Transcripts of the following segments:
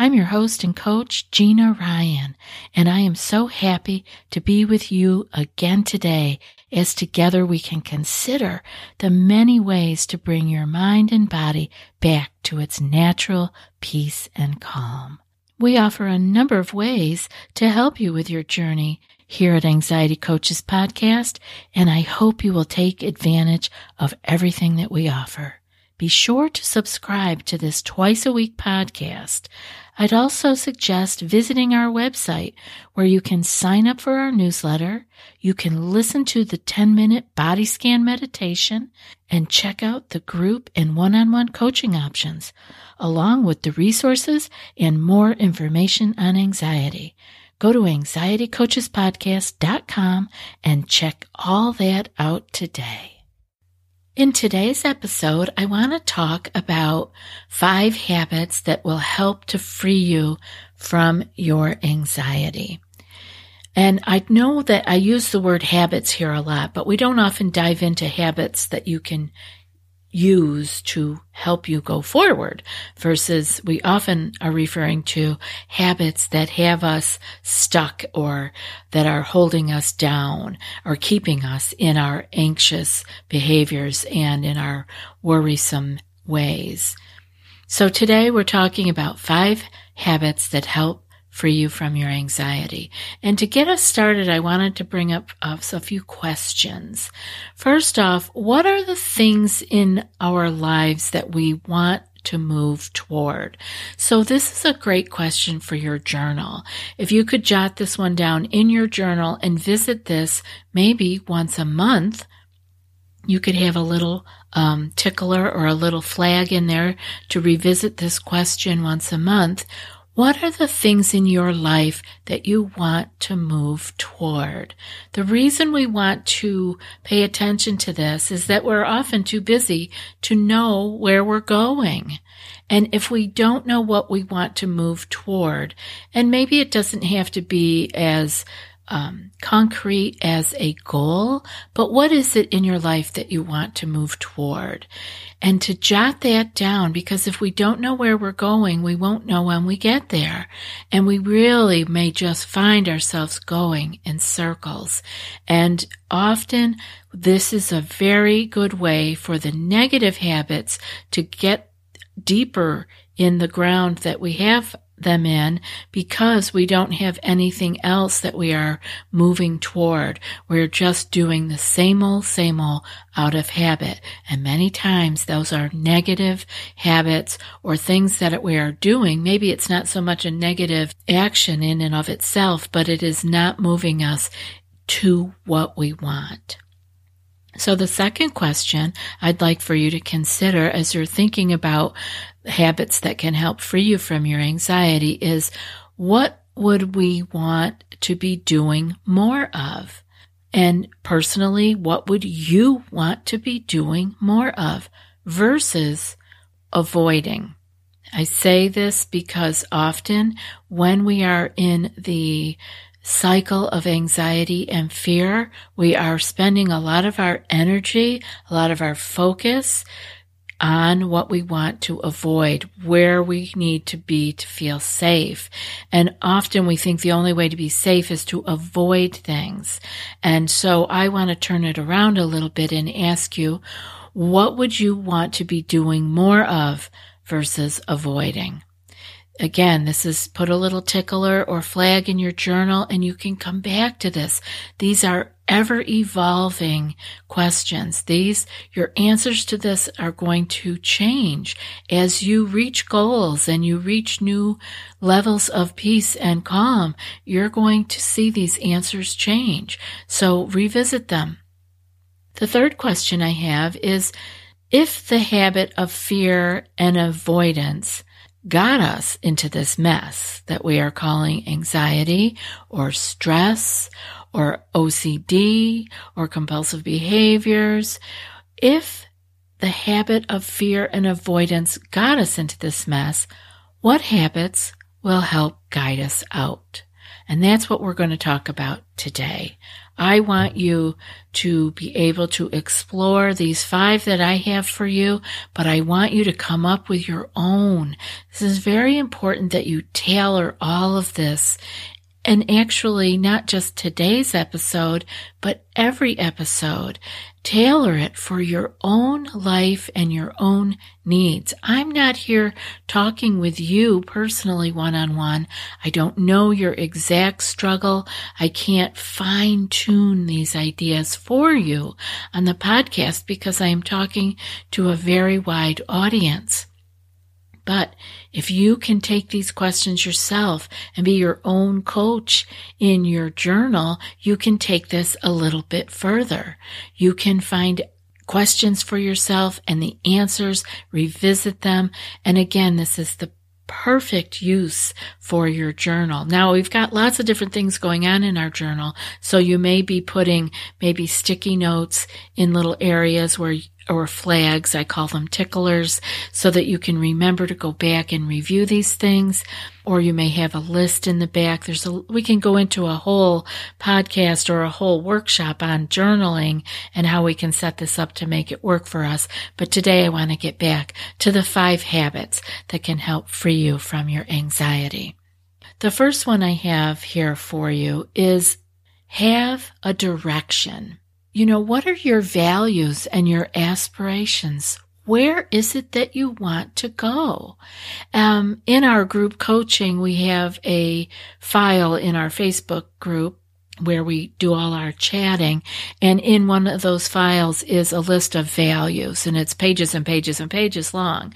I'm your host and coach, Gina Ryan, and I am so happy to be with you again today as together we can consider the many ways to bring your mind and body back to its natural peace and calm. We offer a number of ways to help you with your journey here at Anxiety Coaches Podcast, and I hope you will take advantage of everything that we offer. Be sure to subscribe to this twice a week podcast. I'd also suggest visiting our website where you can sign up for our newsletter, you can listen to the 10 minute body scan meditation, and check out the group and one on one coaching options, along with the resources and more information on anxiety. Go to anxietycoachespodcast.com and check all that out today. In today's episode, I want to talk about five habits that will help to free you from your anxiety. And I know that I use the word habits here a lot, but we don't often dive into habits that you can use to help you go forward versus we often are referring to habits that have us stuck or that are holding us down or keeping us in our anxious behaviors and in our worrisome ways. So today we're talking about five habits that help free you from your anxiety. And to get us started, I wanted to bring up uh, a few questions. First off, what are the things in our lives that we want to move toward? So this is a great question for your journal. If you could jot this one down in your journal and visit this maybe once a month, you could have a little um, tickler or a little flag in there to revisit this question once a month. What are the things in your life that you want to move toward? The reason we want to pay attention to this is that we're often too busy to know where we're going. And if we don't know what we want to move toward, and maybe it doesn't have to be as um, concrete as a goal, but what is it in your life that you want to move toward? And to jot that down, because if we don't know where we're going, we won't know when we get there. And we really may just find ourselves going in circles. And often this is a very good way for the negative habits to get deeper in the ground that we have them in because we don't have anything else that we are moving toward. We're just doing the same old, same old out of habit. And many times those are negative habits or things that we are doing. Maybe it's not so much a negative action in and of itself, but it is not moving us to what we want. So the second question I'd like for you to consider as you're thinking about habits that can help free you from your anxiety is what would we want to be doing more of? And personally, what would you want to be doing more of versus avoiding? I say this because often when we are in the cycle of anxiety and fear, we are spending a lot of our energy, a lot of our focus on what we want to avoid, where we need to be to feel safe. And often we think the only way to be safe is to avoid things. And so I want to turn it around a little bit and ask you, what would you want to be doing more of versus avoiding? Again, this is put a little tickler or flag in your journal and you can come back to this. These are ever evolving questions. These, your answers to this are going to change as you reach goals and you reach new levels of peace and calm. You're going to see these answers change. So revisit them. The third question I have is if the habit of fear and avoidance got us into this mess that we are calling anxiety or stress or OCD or compulsive behaviors. If the habit of fear and avoidance got us into this mess, what habits will help guide us out? And that's what we're going to talk about today. I want you to be able to explore these five that I have for you, but I want you to come up with your own. This is very important that you tailor all of this and actually not just today's episode, but every episode. Tailor it for your own life and your own needs. I'm not here talking with you personally one on one. I don't know your exact struggle. I can't fine tune these ideas for you on the podcast because I am talking to a very wide audience. But if you can take these questions yourself and be your own coach in your journal, you can take this a little bit further. You can find questions for yourself and the answers, revisit them. And again, this is the perfect use for your journal. Now we've got lots of different things going on in our journal. So you may be putting maybe sticky notes in little areas where or flags. I call them ticklers so that you can remember to go back and review these things. Or you may have a list in the back. There's a, we can go into a whole podcast or a whole workshop on journaling and how we can set this up to make it work for us. But today I want to get back to the five habits that can help free you from your anxiety. The first one I have here for you is have a direction. You know, what are your values and your aspirations? Where is it that you want to go? Um, in our group coaching, we have a file in our Facebook group where we do all our chatting. And in one of those files is a list of values and it's pages and pages and pages long.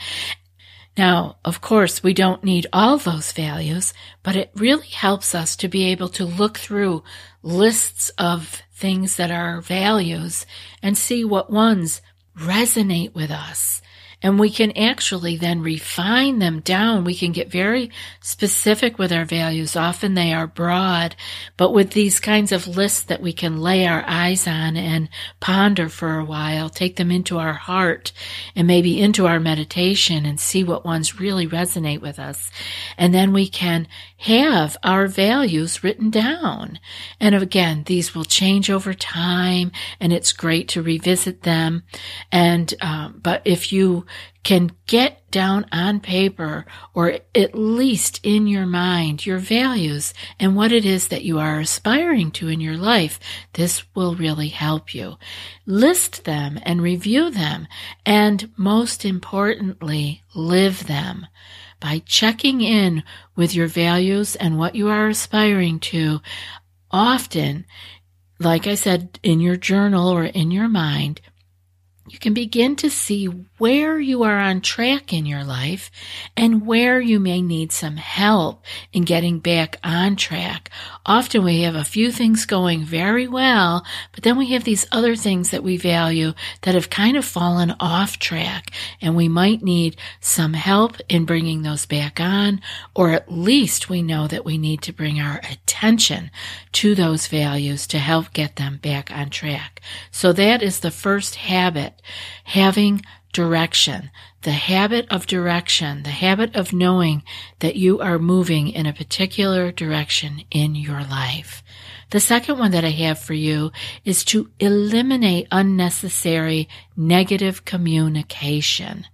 Now, of course, we don't need all those values, but it really helps us to be able to look through lists of things that are values and see what ones resonate with us and we can actually then refine them down. We can get very specific with our values. Often they are broad, but with these kinds of lists that we can lay our eyes on and ponder for a while, take them into our heart and maybe into our meditation and see what ones really resonate with us. And then we can have our values written down. And again, these will change over time and it's great to revisit them. And, um, but if you can get down on paper or at least in your mind your values and what it is that you are aspiring to in your life, this will really help you. List them and review them and most importantly, live them. By checking in with your values and what you are aspiring to, often, like I said, in your journal or in your mind, you can begin to see where you are on track in your life and where you may need some help in getting back on track. Often we have a few things going very well, but then we have these other things that we value that have kind of fallen off track and we might need some help in bringing those back on, or at least we know that we need to bring our attention to those values to help get them back on track. So that is the first habit, having direction, the habit of direction, the habit of knowing that you are moving in a particular direction in your life. The second one that I have for you is to eliminate unnecessary negative communication.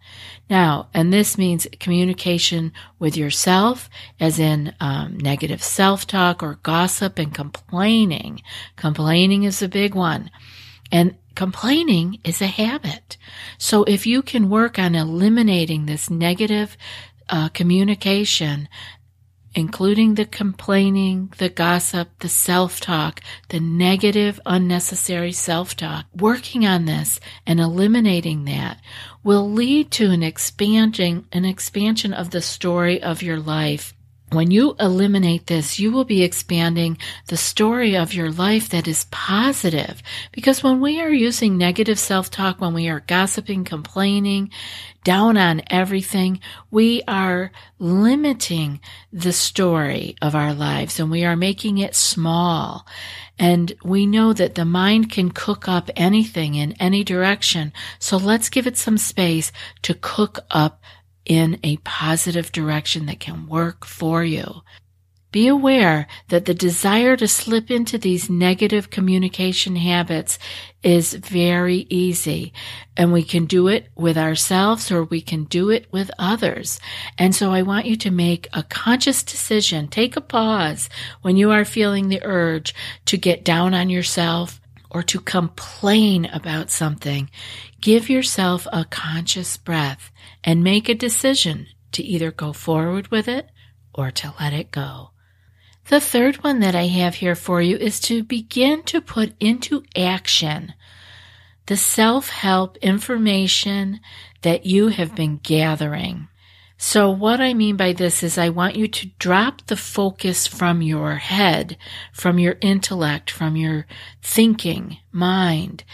Now, and this means communication with yourself, as in um, negative self-talk or gossip and complaining. Complaining is a big one. And complaining is a habit. So if you can work on eliminating this negative uh, communication, including the complaining, the gossip, the self-talk, the negative, unnecessary self-talk, working on this and eliminating that will lead to an expanding, an expansion of the story of your life When you eliminate this, you will be expanding the story of your life that is positive. Because when we are using negative self-talk, when we are gossiping, complaining, down on everything, we are limiting the story of our lives and we are making it small. And we know that the mind can cook up anything in any direction. So let's give it some space to cook up in a positive direction that can work for you. Be aware that the desire to slip into these negative communication habits is very easy and we can do it with ourselves or we can do it with others. And so I want you to make a conscious decision. Take a pause when you are feeling the urge to get down on yourself or to complain about something. Give yourself a conscious breath and make a decision to either go forward with it or to let it go. The third one that I have here for you is to begin to put into action the self-help information that you have been gathering. So what I mean by this is I want you to drop the focus from your head, from your intellect, from your thinking mind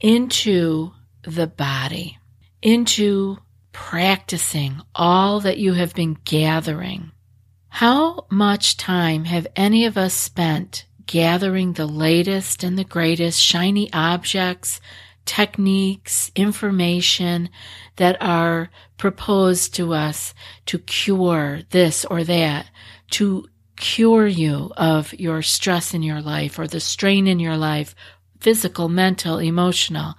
into the body, into practicing all that you have been gathering. How much time have any of us spent gathering the latest and the greatest shiny objects, techniques, information that are proposed to us to cure this or that, to cure you of your stress in your life or the strain in your life physical, mental, emotional.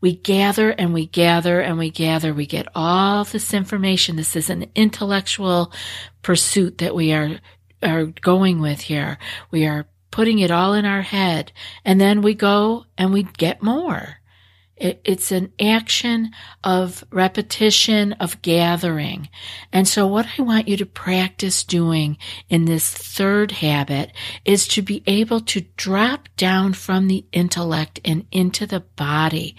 We gather and we gather and we gather. We get all this information. This is an intellectual pursuit that we are, are going with here. We are putting it all in our head and then we go and we get more. It, it's an action of repetition, of gathering. And so what I want you to practice doing in this third habit is to be able to drop down from the intellect and into the body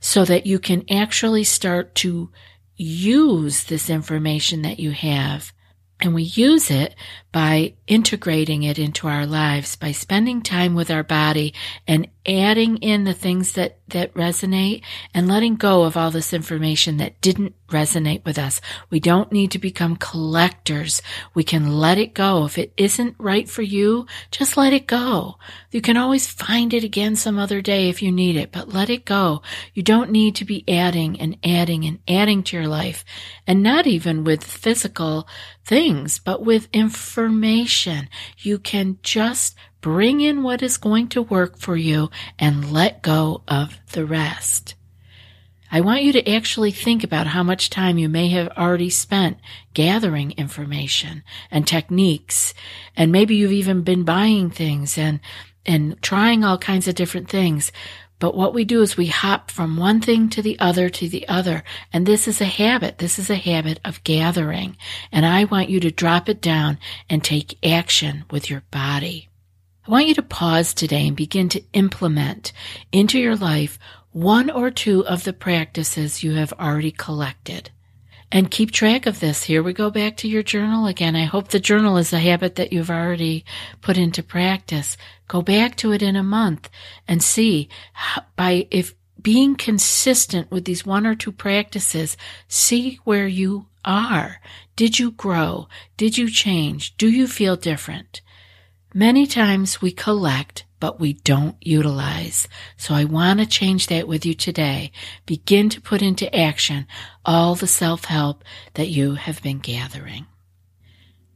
so that you can actually start to use this information that you have and we use it by integrating it into our lives, by spending time with our body and adding in the things that, that resonate and letting go of all this information that didn't resonate with us. We don't need to become collectors. We can let it go. If it isn't right for you, just let it go. You can always find it again some other day if you need it, but let it go. You don't need to be adding and adding and adding to your life and not even with physical things, but with information. You can just bring in what is going to work for you and let go of the rest. I want you to actually think about how much time you may have already spent gathering information and techniques. And maybe you've even been buying things and, and trying all kinds of different things. But what we do is we hop from one thing to the other to the other. And this is a habit. This is a habit of gathering. And I want you to drop it down and take action with your body. I want you to pause today and begin to implement into your life one or two of the practices you have already collected. And keep track of this. Here we go back to your journal again. I hope the journal is a habit that you've already put into practice. Go back to it in a month and see how, by if being consistent with these one or two practices, see where you are. Did you grow? Did you change? Do you feel different? Many times we collect but we don't utilize. So I want to change that with you today. Begin to put into action all the self-help that you have been gathering.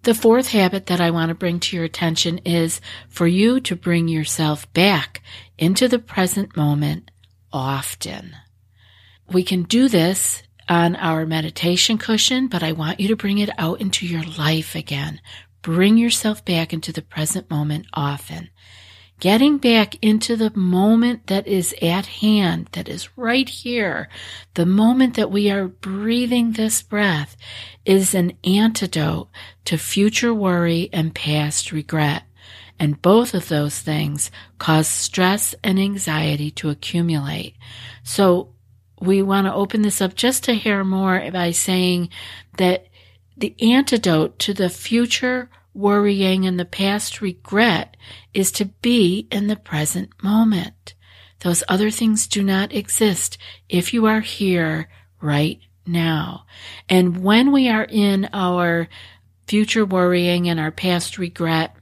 The fourth habit that I want to bring to your attention is for you to bring yourself back into the present moment often. We can do this on our meditation cushion, but I want you to bring it out into your life again. Bring yourself back into the present moment often getting back into the moment that is at hand, that is right here, the moment that we are breathing this breath is an antidote to future worry and past regret. And both of those things cause stress and anxiety to accumulate. So we want to open this up just to hear more by saying that the antidote to the future worrying and the past regret is to be in the present moment. Those other things do not exist if you are here right now. And when we are in our future worrying and our past regret,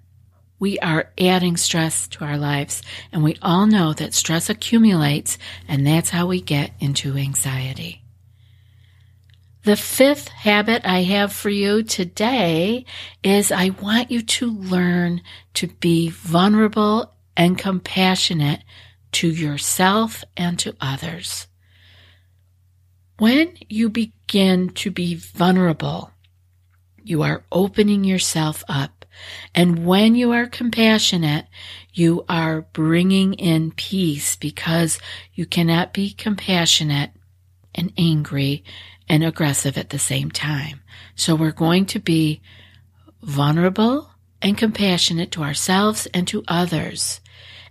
we are adding stress to our lives. And we all know that stress accumulates, and that's how we get into anxiety. The fifth habit I have for you today is I want you to learn to be vulnerable and compassionate to yourself and to others. When you begin to be vulnerable, you are opening yourself up. And when you are compassionate, you are bringing in peace because you cannot be compassionate and angry and aggressive at the same time. So we're going to be vulnerable and compassionate to ourselves and to others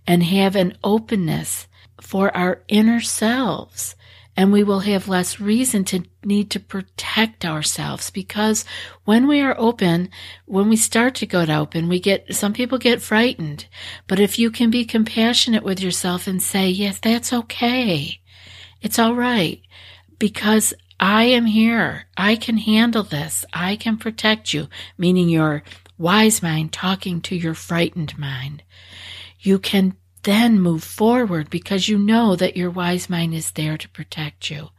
and have an openness for our inner selves. And we will have less reason to need to protect ourselves because when we are open, when we start to go to open, we get, some people get frightened. But if you can be compassionate with yourself and say, yes, that's okay. It's all right because I am here. I can handle this. I can protect you, meaning your wise mind talking to your frightened mind. You can then move forward because you know that your wise mind is there to protect you.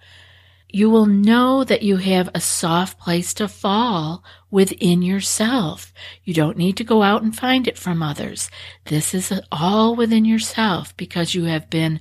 You will know that you have a soft place to fall within yourself. You don't need to go out and find it from others. This is all within yourself because you have been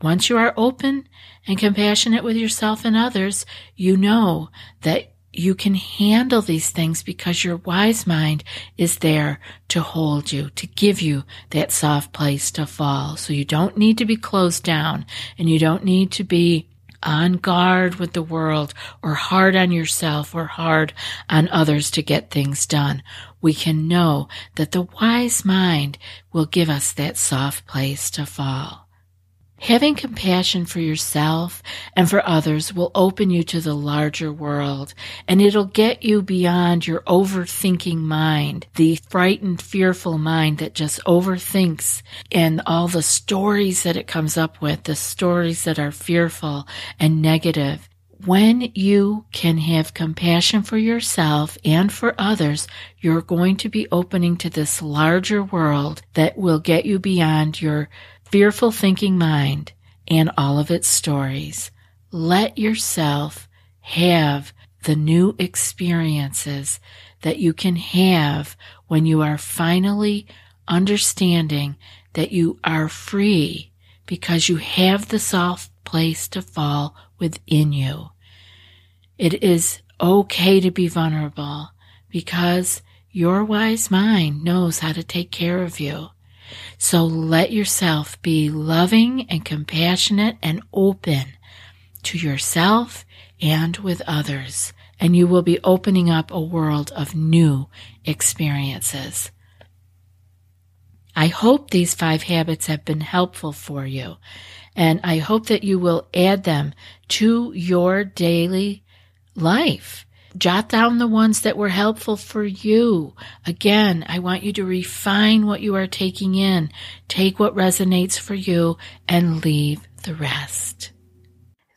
once you are open and compassionate with yourself and others, you know that you can handle these things because your wise mind is there to hold you, to give you that soft place to fall. So you don't need to be closed down and you don't need to be on guard with the world or hard on yourself or hard on others to get things done. We can know that the wise mind will give us that soft place to fall. Having compassion for yourself and for others will open you to the larger world and it'll get you beyond your overthinking mind, the frightened, fearful mind that just overthinks and all the stories that it comes up with, the stories that are fearful and negative. When you can have compassion for yourself and for others, you're going to be opening to this larger world that will get you beyond your fearful thinking mind and all of its stories. Let yourself have the new experiences that you can have when you are finally understanding that you are free because you have the soft place to fall within you. It is okay to be vulnerable because your wise mind knows how to take care of you. So let yourself be loving and compassionate and open to yourself and with others, and you will be opening up a world of new experiences. I hope these five habits have been helpful for you, and I hope that you will add them to your daily life. Jot down the ones that were helpful for you. Again, I want you to refine what you are taking in. Take what resonates for you and leave the rest.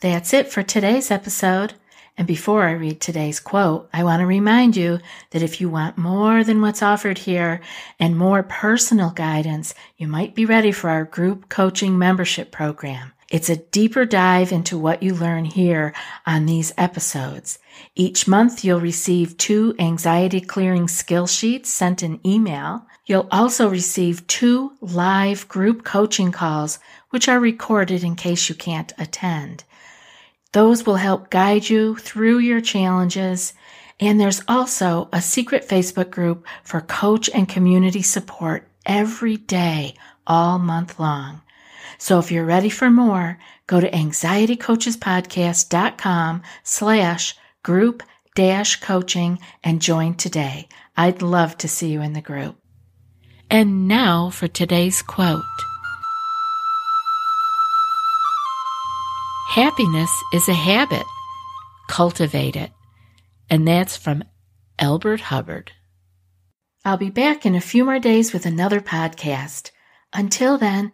That's it for today's episode. And before I read today's quote, I want to remind you that if you want more than what's offered here and more personal guidance, you might be ready for our group coaching membership program. It's a deeper dive into what you learn here on these episodes. Each month you'll receive two anxiety clearing skill sheets sent in email. You'll also receive two live group coaching calls, which are recorded in case you can't attend. Those will help guide you through your challenges. And there's also a secret Facebook group for coach and community support every day, all month long. So if you're ready for more, go to anxietycoachespodcast.com slash group dash coaching and join today. I'd love to see you in the group. And now for today's quote. Happiness is a habit. Cultivate it. And that's from Elbert Hubbard. I'll be back in a few more days with another podcast. Until then,